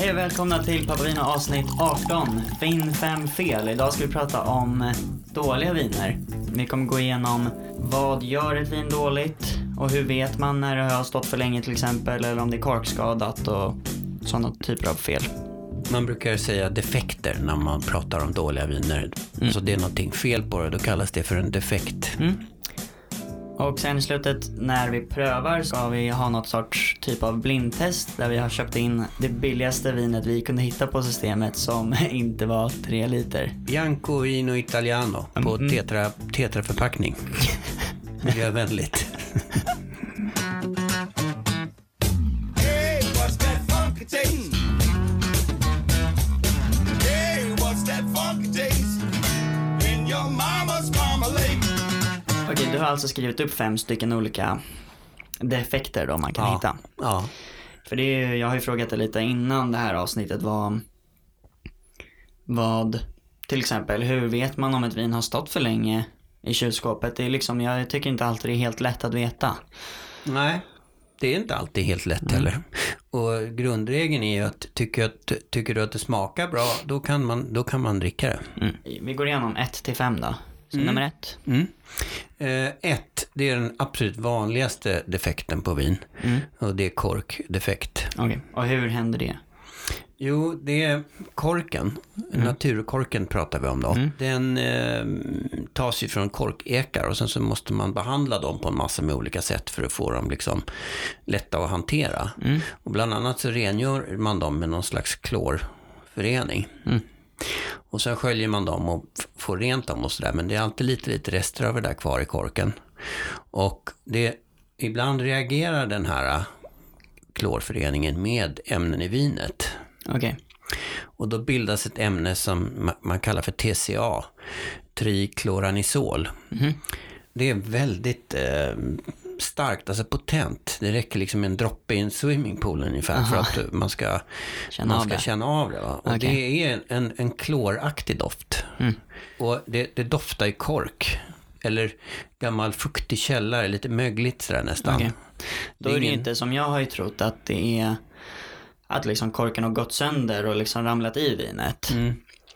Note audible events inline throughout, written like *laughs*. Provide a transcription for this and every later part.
Hej och välkomna till Pappa Vino avsnitt 18. Finn fem fel. Idag ska vi prata om eh, dåliga viner. Vi kommer gå igenom vad gör ett vin dåligt och hur vet man när det har stått för länge till exempel eller om det är korkskadat och sådana typer av fel. Man brukar säga defekter när man pratar om dåliga viner. Mm. Så det är någonting fel på det, då kallas det för en defekt. Och sen i slutet när vi prövar ska vi ha något sorts typ av blindtest där vi har köpt in det billigaste vinet vi kunde hitta på systemet som *laughs* inte var 3 liter. Bianco Vino Italiano på Mm. tetra, tetraförpackning. *laughs* Miljövänligt. Alltså skrivit upp fem stycken olika defekter då man kan Ja. hitta. Ja. För det är, ju- jag har ju frågat dig lite innan det här avsnittet vad, vad, till exempel, hur vet man om ett vin har stått för länge i kylskåpet? Det är liksom, jag tycker inte alltid det är helt lätt att veta. Nej, det är inte alltid helt lätt Mm. heller. Och grundregeln är ju att tycker, att tycker du att det smakar bra, då kan man, då kan man dricka det. Mm. Vi går igenom 1 till 5 då. Så nummer ett. Mm. Eh, ett, det är den absolut vanligaste defekten på vin. Mm. Och det är korkdefekt. Okej, och hur händer det? Jo, det är korken. Naturkorken pratar vi om då. Den eh, tas ju från korkekar och sen så måste man behandla dem på en massa med olika sätt för att få dem liksom lätta att hantera. Och bland annat så rengör man dem med någon slags klorförening. Och sen sköljer man dem och får rent dem och sådär. Men det är alltid lite, lite rester av det där kvar i korken. Och det, ibland reagerar den här äh, klorföreningen med ämnen i vinet. Okej. Och då bildas ett ämne som ma- man kallar för TCA, trikloranisol. Det är väldigt eh, starkt, alltså potent. Det räcker liksom en droppe i en swimmingpool ungefär för att man ska Känna man av ska det. känna av det. Va? Och Okej. det är en, en kloraktig doft. Och det, det doftar i kork. Eller gammal fuktig källare, lite mögligt sådär nästan. Okej. Då är det ju ingen- inte som jag har ju trott att det är att liksom korken har gått sönder och liksom ramlat i vinet. Mm.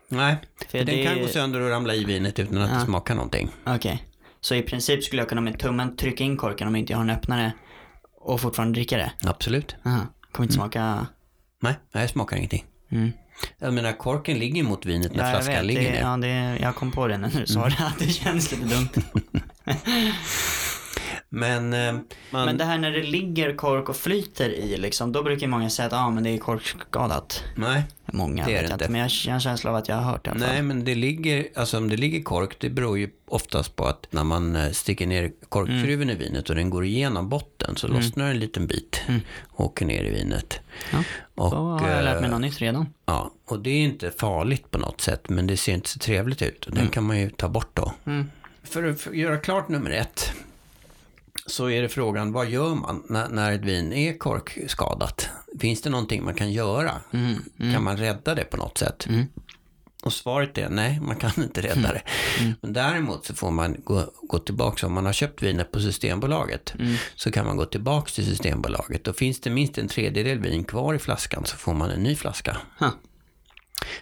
Nej, För den det- kan gå sönder och ramla i vinet utan att det smakar någonting. Okej. Så i princip skulle jag kunna med tummen trycka in korken om inte jag har en öppnare och fortfarande dricka det? Absolut. Aha. Kommer inte smaka... Nej, det smakar ingenting. Mm. Jag menar, korken ligger mot vinet när Ja, jag flaskan vet. ligger Det, ner. ja, det, jag kom på det när du sa det, att det känns lite dumt. *laughs* Men, eh, man, Men det här när det ligger kork och flyter i liksom, då brukar många säga att ah, men det är korkskadat. nej, Många Det är det inte, men jag har en känsla av att jag har hört det i alla nej, fall. men det ligger, alltså om det ligger kork, det beror ju oftast på att när man eh, sticker ner korkskruven i vinet och den går igenom botten så lossnar en liten bit och åker ner i vinet. Ja, Och, Då har jag lärt mig eh, något nytt redan. Ja, och det är inte farligt på något sätt, men det ser inte så trevligt ut. Och den kan man ju ta bort då. För att göra klart nummer ett, så är det frågan, vad gör man när, när ett vin är korkskadat? Finns det någonting man kan göra? Kan man rädda det på något sätt? Och svaret är nej, man kan inte rädda det. Men däremot så får man gå, gå tillbaka, om man har köpt vinet på Systembolaget, så kan man gå tillbaka till Systembolaget. Och finns det minst en tredjedel vin kvar i flaskan så får man en ny flaska. Ha.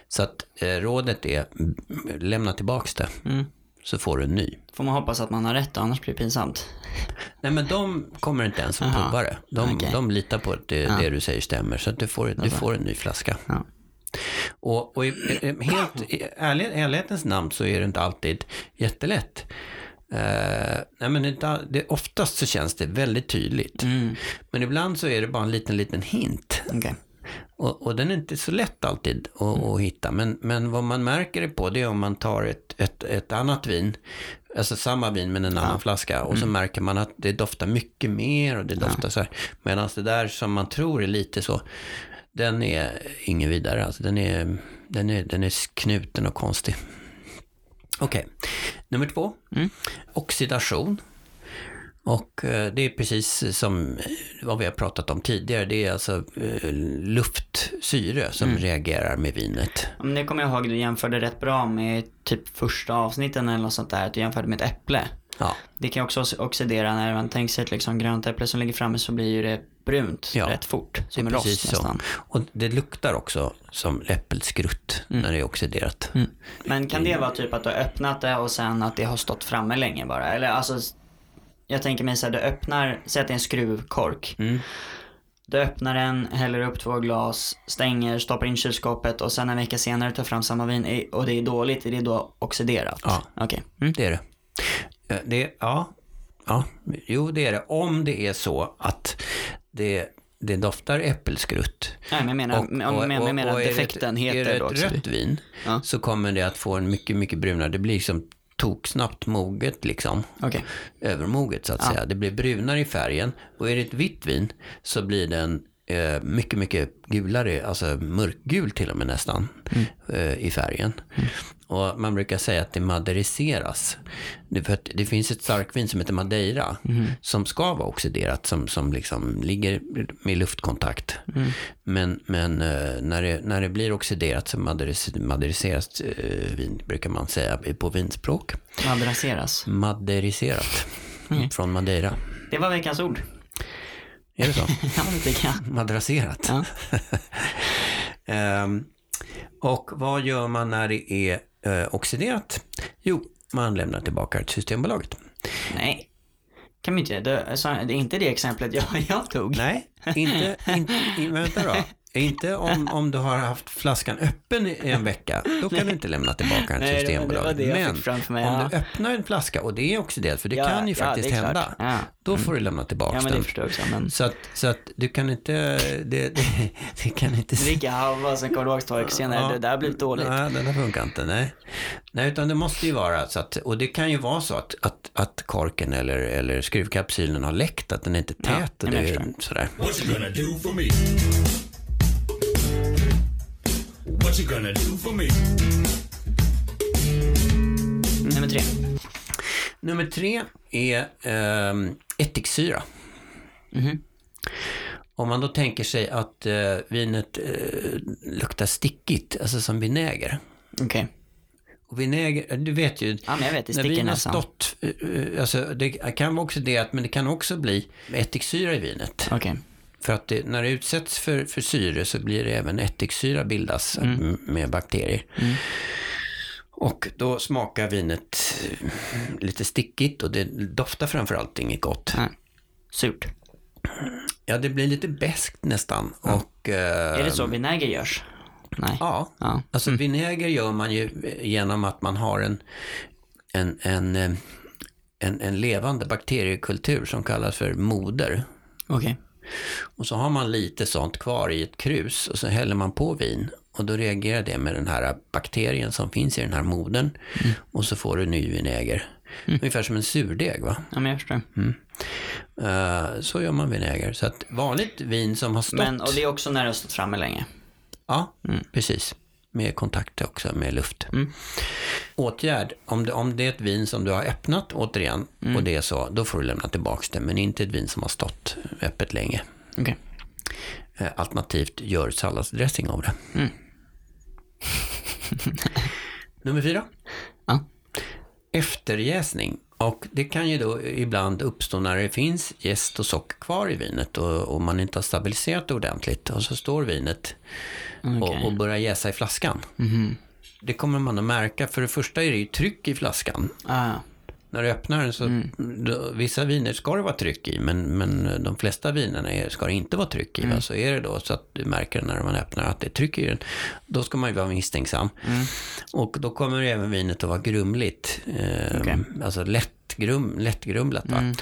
Så att eh, rådet är, mm, lämna tillbaks det, så får du en ny. Får man hoppas att man har rätt, annars blir det pinsamt. Nej men de kommer inte ens att prova det. De, Okej. de litar på att det, det du säger stämmer. Så att du får, du får en ny flaska. Ja. Och, och helt i ärlig, ärlighetens namn så är det inte alltid jättelätt. Uh, nej men inte, det, oftast så känns det väldigt tydligt. Men ibland så är det bara en liten, liten hint. Okej. Och, och den är inte så lätt alltid att, att hitta. Men, men vad man märker det på det är om man tar ett, ett, ett annat vin, alltså samma vin men en annan flaska. Och så märker man att det doftar mycket mer och det doftar så här. Medan det där som man tror är lite så, den är ingen vidare. Alltså den är, den är, den är knuten och konstig. Okej, nummer två. Oxidation. Och eh, det är precis som eh, vad vi har pratat om tidigare. Det är alltså eh, luftsyre som reagerar med vinet. Det kommer jag ihåg, du jämförde rätt bra med typ första avsnitten eller något sånt där. Att du jämförde med ett äpple. Ja, Det kan också ox- oxidera när man tänker sig ett liksom grönt äpple som ligger framme så blir ju det brunt Ja, rätt fort. det Som är rost så. nästan. Och det luktar också som äppelskrutt när det är oxiderat. Mm. Men kan det vara typ att du har öppnat det och sen att det har stått framme länge bara? Eller alltså, jag tänker mig så här, du öppnar, säg att det är en skruvkork. Mm. Du öppnar den, häller upp två glas, stänger, stoppar in kylskåpet och sen en vecka senare tar fram samma vin och det är dåligt, är det då oxiderat? Ja. Okej. Mm. Det är det. Eh, det ja, ja, jo det är det. Om det är så att det, det doftar äppelskrutt. Nej, men jag menar, jag menar är det ett- defekten heter Är det ett rött vin Ja. så kommer det att få en mycket, mycket brunare. Det blir liksom toksnabbt moget liksom. Okej. Övermoget så att säga. Det blir brunare i färgen. Och är det ett vitt vin så blir den eh, mycket, mycket gulare, alltså mörkgul till och med nästan, eh, i färgen. Och man brukar säga att det maderiseras. Det, för det finns ett starkvin som heter Madeira som ska vara oxiderat, som, som liksom ligger med luftkontakt. Men, men eh, när, det, när det blir oxiderat så maderis, maderiseras eh, vin, brukar man säga på vinspråk. Madrasseras. Maderiserat. Från Madeira. Det var veckans ord. Är det så? *laughs* ja, det tycker jag. Madrasserat. Ja. *laughs* Ehm, och vad gör man när det är eh, oxiderat? Jo, man lämnar tillbaka det till Systembolaget. Nej. Kan vi inte det, alltså, det är inte det exemplet jag, jag tog. Nej, inte, *laughs* inte vänta då. Inte om, om du har haft flaskan öppen i en vecka. Då kan du inte lämna tillbaka den till det det Systembolaget. det Men om ja. du öppnar en flaska och det är oxiderat, för det Ja, kan ju ja, faktiskt det är hända. Ja. Då får du lämna tillbaka Ja, men det den. också. Men Så att, så att du kan inte, det, det, *laughs* det kan inte... dricka halva, sen kommer du senare, Ja. det där blev dåligt. Nej, den där funkar inte. Nej. nej, utan det måste ju vara så att, och det kan ju vara så att, att, att korken eller, eller skruvkapsylen har läckt, att den är inte Ja, tät och det är sådär. What you gonna do for me? What you gonna do for me? Nummer tre. Nummer tre är ehm, ättiksyra. Mhm. Om man då tänker sig att eh, vinet eh, luktar stickigt, alltså som vinäger. Okej. Och vinäger, du vet ju, Ja, men jag vet, det när vin har stått, eh, eh, alltså det kan vara oxiderat, men det kan också bli ättiksyra i vinet. Okej. För att det, när det utsätts för, för syre så blir det även ättiksyra bildas m- med bakterier. Och då smakar vinet eh, lite stickigt och det doftar framförallt inget gott. Nej. Surt. Ja, det blir lite beskt nästan. Och, eh, Är det så vinäger görs? Nej. Ja, Ja. alltså vinäger gör man ju genom att man har en, en, en, eh, en, en levande bakteriekultur som kallas för moder. Okej. Och så har man lite sånt kvar i ett krus och så häller man på vin. Och då reagerar det med den här bakterien som finns i den här modern. Och så får du ny vinäger. Ungefär som en surdeg va? Ja, men jag förstår. Eh, så gör man vinäger. Så att vanligt vin som har stått... Men, och det är också när det har stått framme länge. Ja, precis. Med kontakt också med luft. Åtgärd, om det, om det är ett vin som du har öppnat återigen och det är så, då får du lämna tillbaka det. Men inte ett vin som har stått öppet länge. Okej. Eh, Alternativt gör salladsdressing av det. Mm. *laughs* Nummer fyra. Ja. Efterjäsning. Och det kan ju då ibland uppstå när det finns jäst och socker kvar i vinet och, och man inte har stabiliserat det ordentligt. Och så står vinet Okej. och, och börjar jäsa i flaskan. Det kommer man att märka. För det första är det ju tryck i flaskan. Ah, När du öppnar den så, då, vissa viner ska det vara tryck i, men, men de flesta vinerna är, ska det inte vara tryck i. Va? Så är det då så att du märker när man öppnar att det är tryck i den, då ska man ju vara misstänksam. Och då kommer även vinet att vara grumligt, eh, Okej. alltså lätt, grum, lättgrumlat. Va?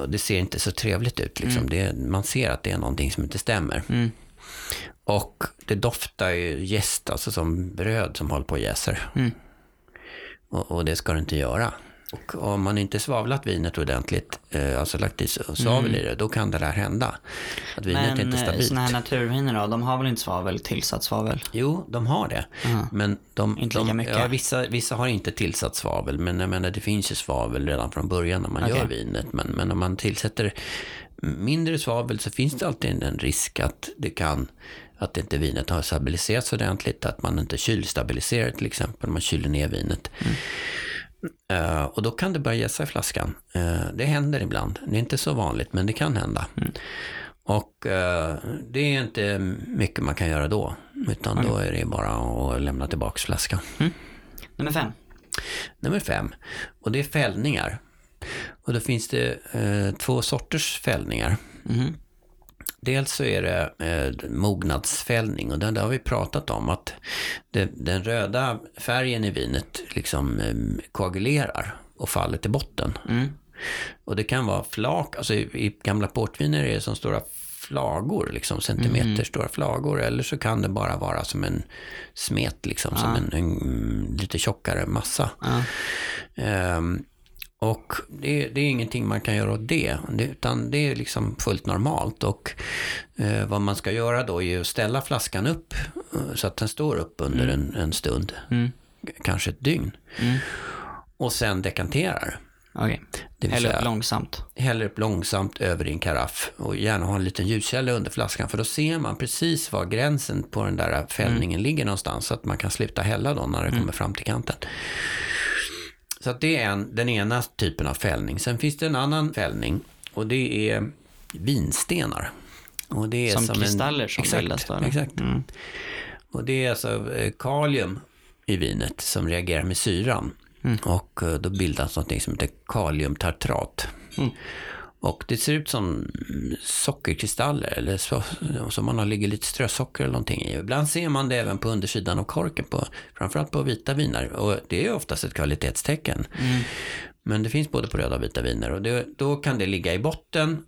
Och det ser inte så trevligt ut, liksom. det, man ser att det är någonting som inte stämmer. Och det doftar ju jäst, alltså som bröd som håller på och jäser. Och, och det ska det inte göra. Och om man inte svavlat vinet ordentligt, eh, alltså lagt i svavel i det, då kan det där hända. Att vinet Men inte är eh, stabilt. såna här naturviner då, de har väl inte svavel, tillsatt svavel? Jo, de har det. Men de, Inte lika de, mycket. Ja, vissa, vissa har inte tillsatt svavel, men jag menar, det finns ju svavel redan från början när man Okej. gör vinet. Men, men om man tillsätter mindre svavel så finns det alltid en risk att det kan att inte vinet har stabiliserats ordentligt, att man inte kylstabiliserar till exempel, man kyler ner vinet. Eh, och då kan det börja jäsa i flaskan. Eh, det händer ibland. Det är inte så vanligt, men det kan hända. Och eh, det är inte mycket man kan göra då. Utan då är det bara att lämna tillbaka flaskan. Nummer fem. Nummer fem, och det är fällningar. Och då finns det två sorters fällningar. Mhm. Dels så är det eh, mognadsfällning och den där har vi pratat om att det, den röda färgen i vinet liksom eh, koagulerar och faller till botten. Mm. Och det kan vara flak, alltså i, i gamla portviner är det som stora flagor, liksom centimeter stora flagor. Eller så kan det bara vara som en smet, liksom, som en, en lite tjockare massa. Ja. Ehm, och det, det är ingenting man kan göra åt det, utan det är liksom fullt normalt. Och eh, vad man ska göra då är att ställa flaskan upp eh, så att den står upp under en, en stund, Mm. kanske ett dygn. Och sen dekanterar. Vill Häll upp långsamt. Häller upp långsamt över en karaff och gärna ha en liten ljuskälla under flaskan för då ser man precis var gränsen på den där fällningen ligger någonstans så att man kan sluta hälla då när det kommer fram till kanten. Så det är en, den ena typen av fällning. Sen finns det en annan fällning och det är vinstenar. Och det är Som kristaller som exakt, bildas då? Exakt. Mm. Och det är alltså eh, kalium i vinet som reagerar med syran. Mm. Och eh, då bildas något som heter kaliumtartrat. Mm. Och det ser ut som mm, sockerkristaller eller så, som man har ligger lite strösocker eller någonting i. Ibland ser man det även på undersidan av korken, på, framförallt på vita viner. Och det är oftast ett kvalitetstecken. Men det finns både på röda och vita viner och det, då kan det ligga i botten.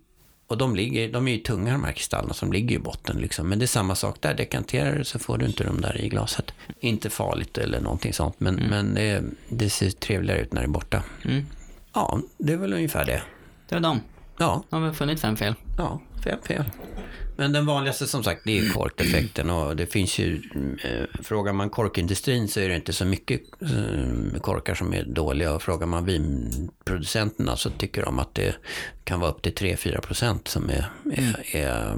Och de, ligger, de är ju tunga de här kristallerna som ligger i botten. Liksom. Men det är samma sak där, dekanterar du så får du inte dem där i glaset. Inte farligt eller någonting sånt, men, men det, det ser trevligare ut när det är borta. Mm. Ja, det är väl ungefär det. Det var dem. Ja, Då har vi funnit fem fel. ja, fem fel. Men den vanligaste som sagt, det är korkdefekten och det finns ju, eh, frågar man korkindustrin så är det inte så mycket eh, korkar som är dåliga och frågar man vinproducenterna så tycker de att det kan vara upp till 3-4 procent som är, är, är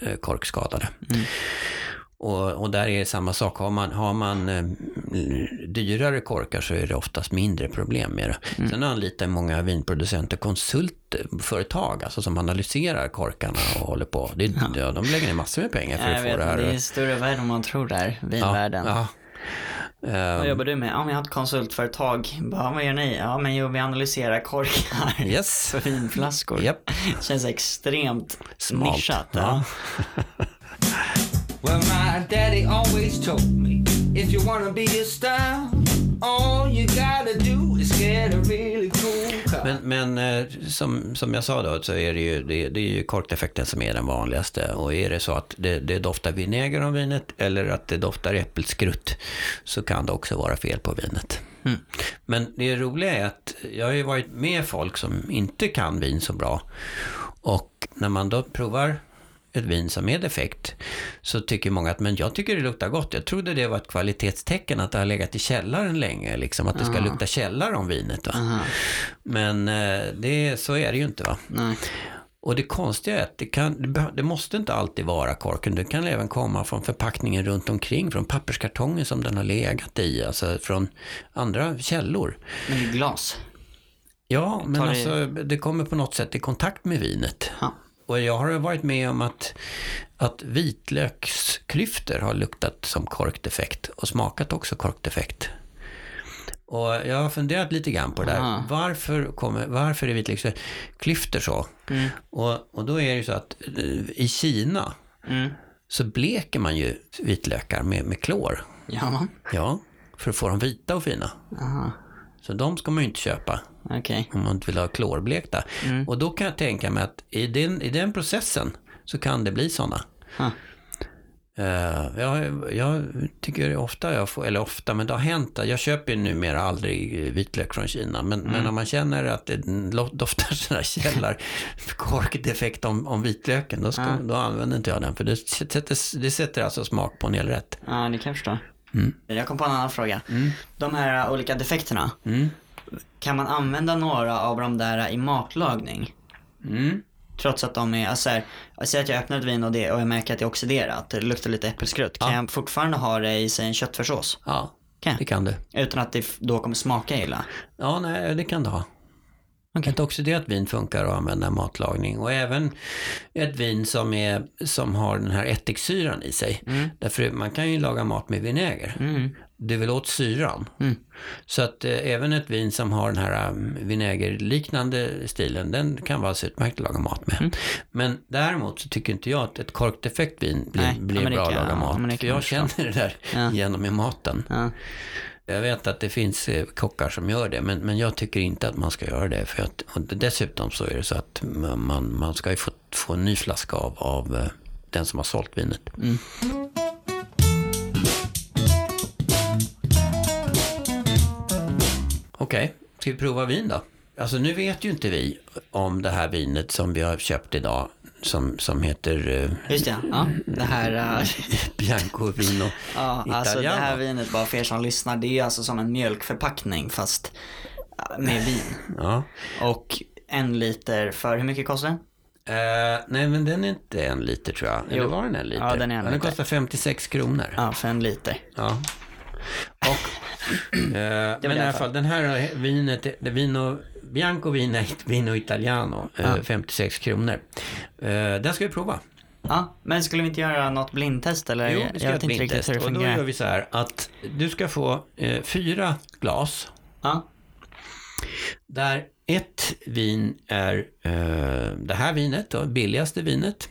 eh, korkskadade. Och, och där är det samma sak. Har man, har man eh, dyrare korkar så är det oftast mindre problem med det. Sen anlitar många vinproducenter konsultföretag, alltså som analyserar korkarna och håller på. Det, ja. de lägger ner massor med pengar för Jag att få vet, det här. det är större värld än man tror där, vinvärlden. Ja, ja. Vad jobbar du med? Ja, men jag har ett konsultföretag. Bara, vad gör ni? Ja, men jo, vi analyserar korkar Yes. *laughs* för vinflaskor. Japp. Känns extremt Smalt. nischat. Ja. *laughs* Well, my daddy always told me if you wanna be a star, all you gotta do is get a really cool car. Men, men eh, som, som jag sa då, så är det ju, det, det är ju korkdefekten som är den vanligaste. Och är det så att det, det doftar vinäger om vinet eller att det doftar äppelskrutt så kan det också vara fel på vinet. Men det roliga är att jag har ju varit med folk som inte kan vin så bra. Och när man då provar ett vin som är defekt så tycker många att men jag tycker det luktar gott. Jag trodde det var ett kvalitetstecken att det har legat i källaren länge, liksom, att det ska lukta källare om vinet. Va? Men eh, det, så är det ju inte. va. Nej. Och det konstiga är att det, kan, det, det måste inte alltid vara korken. Det kan även komma från förpackningen runt omkring, från papperskartongen som den har legat i, alltså från andra källor. Men det glas. Ja, men Tar det- alltså det kommer på något sätt i kontakt med vinet. Ja. Och jag har varit med om att, att vitlöksklyftor har luktat som korkdefekt och smakat också korkdefekt. Och jag har funderat lite grann på det där. Aha. Varför, kommer, varför är vitlöksklyftor så? Mm. Och, och då är det ju så att eh, i Kina Mm. så bleker man ju vitlökar med, med klor. Ja. Ja, för att få dem vita och fina. Aha. Så de ska man ju inte köpa Okej. om man inte vill ha klorblekta. Mm. Och då kan jag tänka mig att i den, i den processen så kan det bli sådana. Ha. Uh, jag, jag tycker ofta, jag får, eller ofta, men det har hänt. Jag köper ju numera aldrig vitlök från Kina. Men, Mm. men om man känner att det doftar *laughs* sådana källar korkdefekt om, om vitlöken, då, ska, Ja. då använder inte jag den. För det sätter, det sätter alltså smak på en hel rätt. Ja, det kan jag förstå. Mm. Jag kom på en annan fråga. De här olika defekterna, Mm. kan man använda några av de där i matlagning? Mm. Trots att de är, alltså här, jag säger att jag öppnar ett vin och, det, och jag märker att det är oxiderat, det luktar lite äppelskrutt. Kan Ja. jag fortfarande ha det i sig en köttfärssås? Ja, Kan Det kan du. Utan att det då kommer smaka illa? Ja, nej, det kan du ha. Okej. Ett oxiderat vin funkar att använda matlagning och även ett vin som, är, som har den här ättiksyran i sig. Därför man kan ju laga mat med vinäger. Mm. Du vill åt syran. Så att eh, även ett vin som har den här um, vinägerliknande stilen, den kan vara så utmärkt att laga mat med. Men däremot så tycker inte jag att ett korkdefekt vin blir, Nej, blir bra att kan- laga mat. För kan jag känner det där Ja. genom i maten. Ja. Jag vet att det finns eh, kockar som gör det, men, men jag tycker inte att man ska göra det. För att, dessutom så är det så att man, man, ska ju få, få en ny flaska av, av eh, den som har sålt vinet. Okej, ska vi prova vin då? Alltså nu vet ju inte vi om det här vinet som vi har köpt idag som, som heter eh, Just det, ja. Det här, äh, *laughs* Bianco Vino ja, Italiano. alltså det här vinet, bara för er som lyssnar, det är alltså som en mjölkförpackning fast äh, med vin. Ja. Och en liter för, hur mycket kostar den? Eh, nej, men den är inte en liter tror jag. Eller Jo. var den en liter? Ja, den är en Den liter. kostar 56 kronor. Ja, för en liter. Ja. Och, *clears throat* eh, men i alla fall, den här vinet, det Vino, Bianco Vino, Vino Italiano, eh, 56 kronor. Eh, den ska vi prova. Ja, men skulle vi inte göra något blindtest eller? Jo, vi ska jag göra ett blindtest. Och då gör vi så här att du ska få eh, fyra glas Ja, Där ett vin är eh, det här vinet, då, billigaste vinet.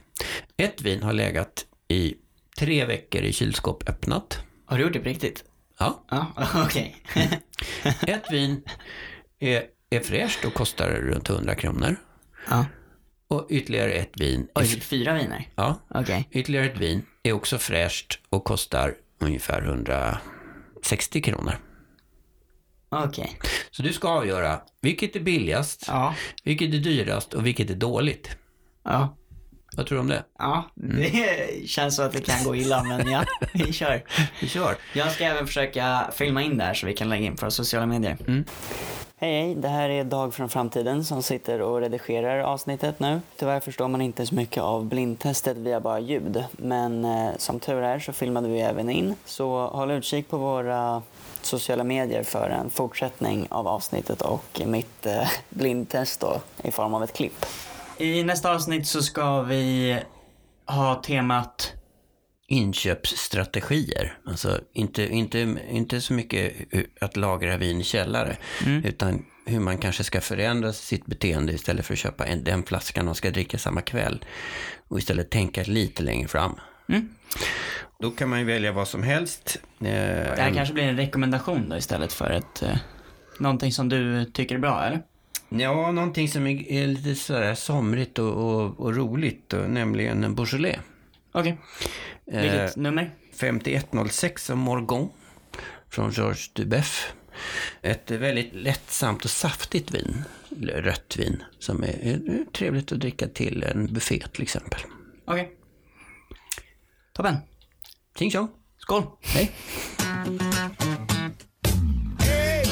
Ett vin har legat i tre veckor i kylskåp öppnat. har du gjort det på riktigt? Ja. Ja, *laughs* okej. *laughs* Ett vin är, är fräscht och kostar runt 100 kronor. ja. Och ytterligare ett vin, är, Oj, fyra viner? ja, Okej. ytterligare ett vin är också fräscht och kostar ungefär 160 kronor. Okej. Så du ska avgöra vilket är billigast, Ja. vilket är dyrast och vilket är dåligt. Ja. Vad tror du om det? Ja, det känns så att det kan gå illa, men ja, *laughs* vi kör. Vi kör. Jag ska även försöka filma in det här så vi kan lägga in på sociala medier. Hej, hej, det här är Dag från framtiden som sitter och redigerar avsnittet nu. Tyvärr förstår man inte så mycket av blindtestet via bara ljud, men eh, som tur är så filmade vi även in. Så håll utkik på våra sociala medier för en fortsättning av avsnittet och mitt eh, blindtest då i form av ett klipp. I nästa avsnitt så ska vi ha temat inköpsstrategier. Alltså inte, inte, inte så mycket att lagra vin i källare, utan hur man kanske ska förändra sitt beteende istället för att köpa en, den flaskan man ska dricka samma kväll. Och istället tänka lite längre fram. Då kan man ju välja vad som helst. Eh, Det här kanske blir en rekommendation då istället för ett... Eh, någonting som du tycker är bra, eller? Ja, någonting som är lite sådär somrigt och, och, och roligt, och, nämligen en Beaujolais. Okej. Okay. Vilket eh, nummer? 5106 av Morgon från Georges Dubeff. Ett väldigt lättsamt och saftigt vin, rött vin, som är, är trevligt att dricka till en buffé till exempel. Okej. Okay. Toppen. Tjing tjong. Skål. Hej. Hey,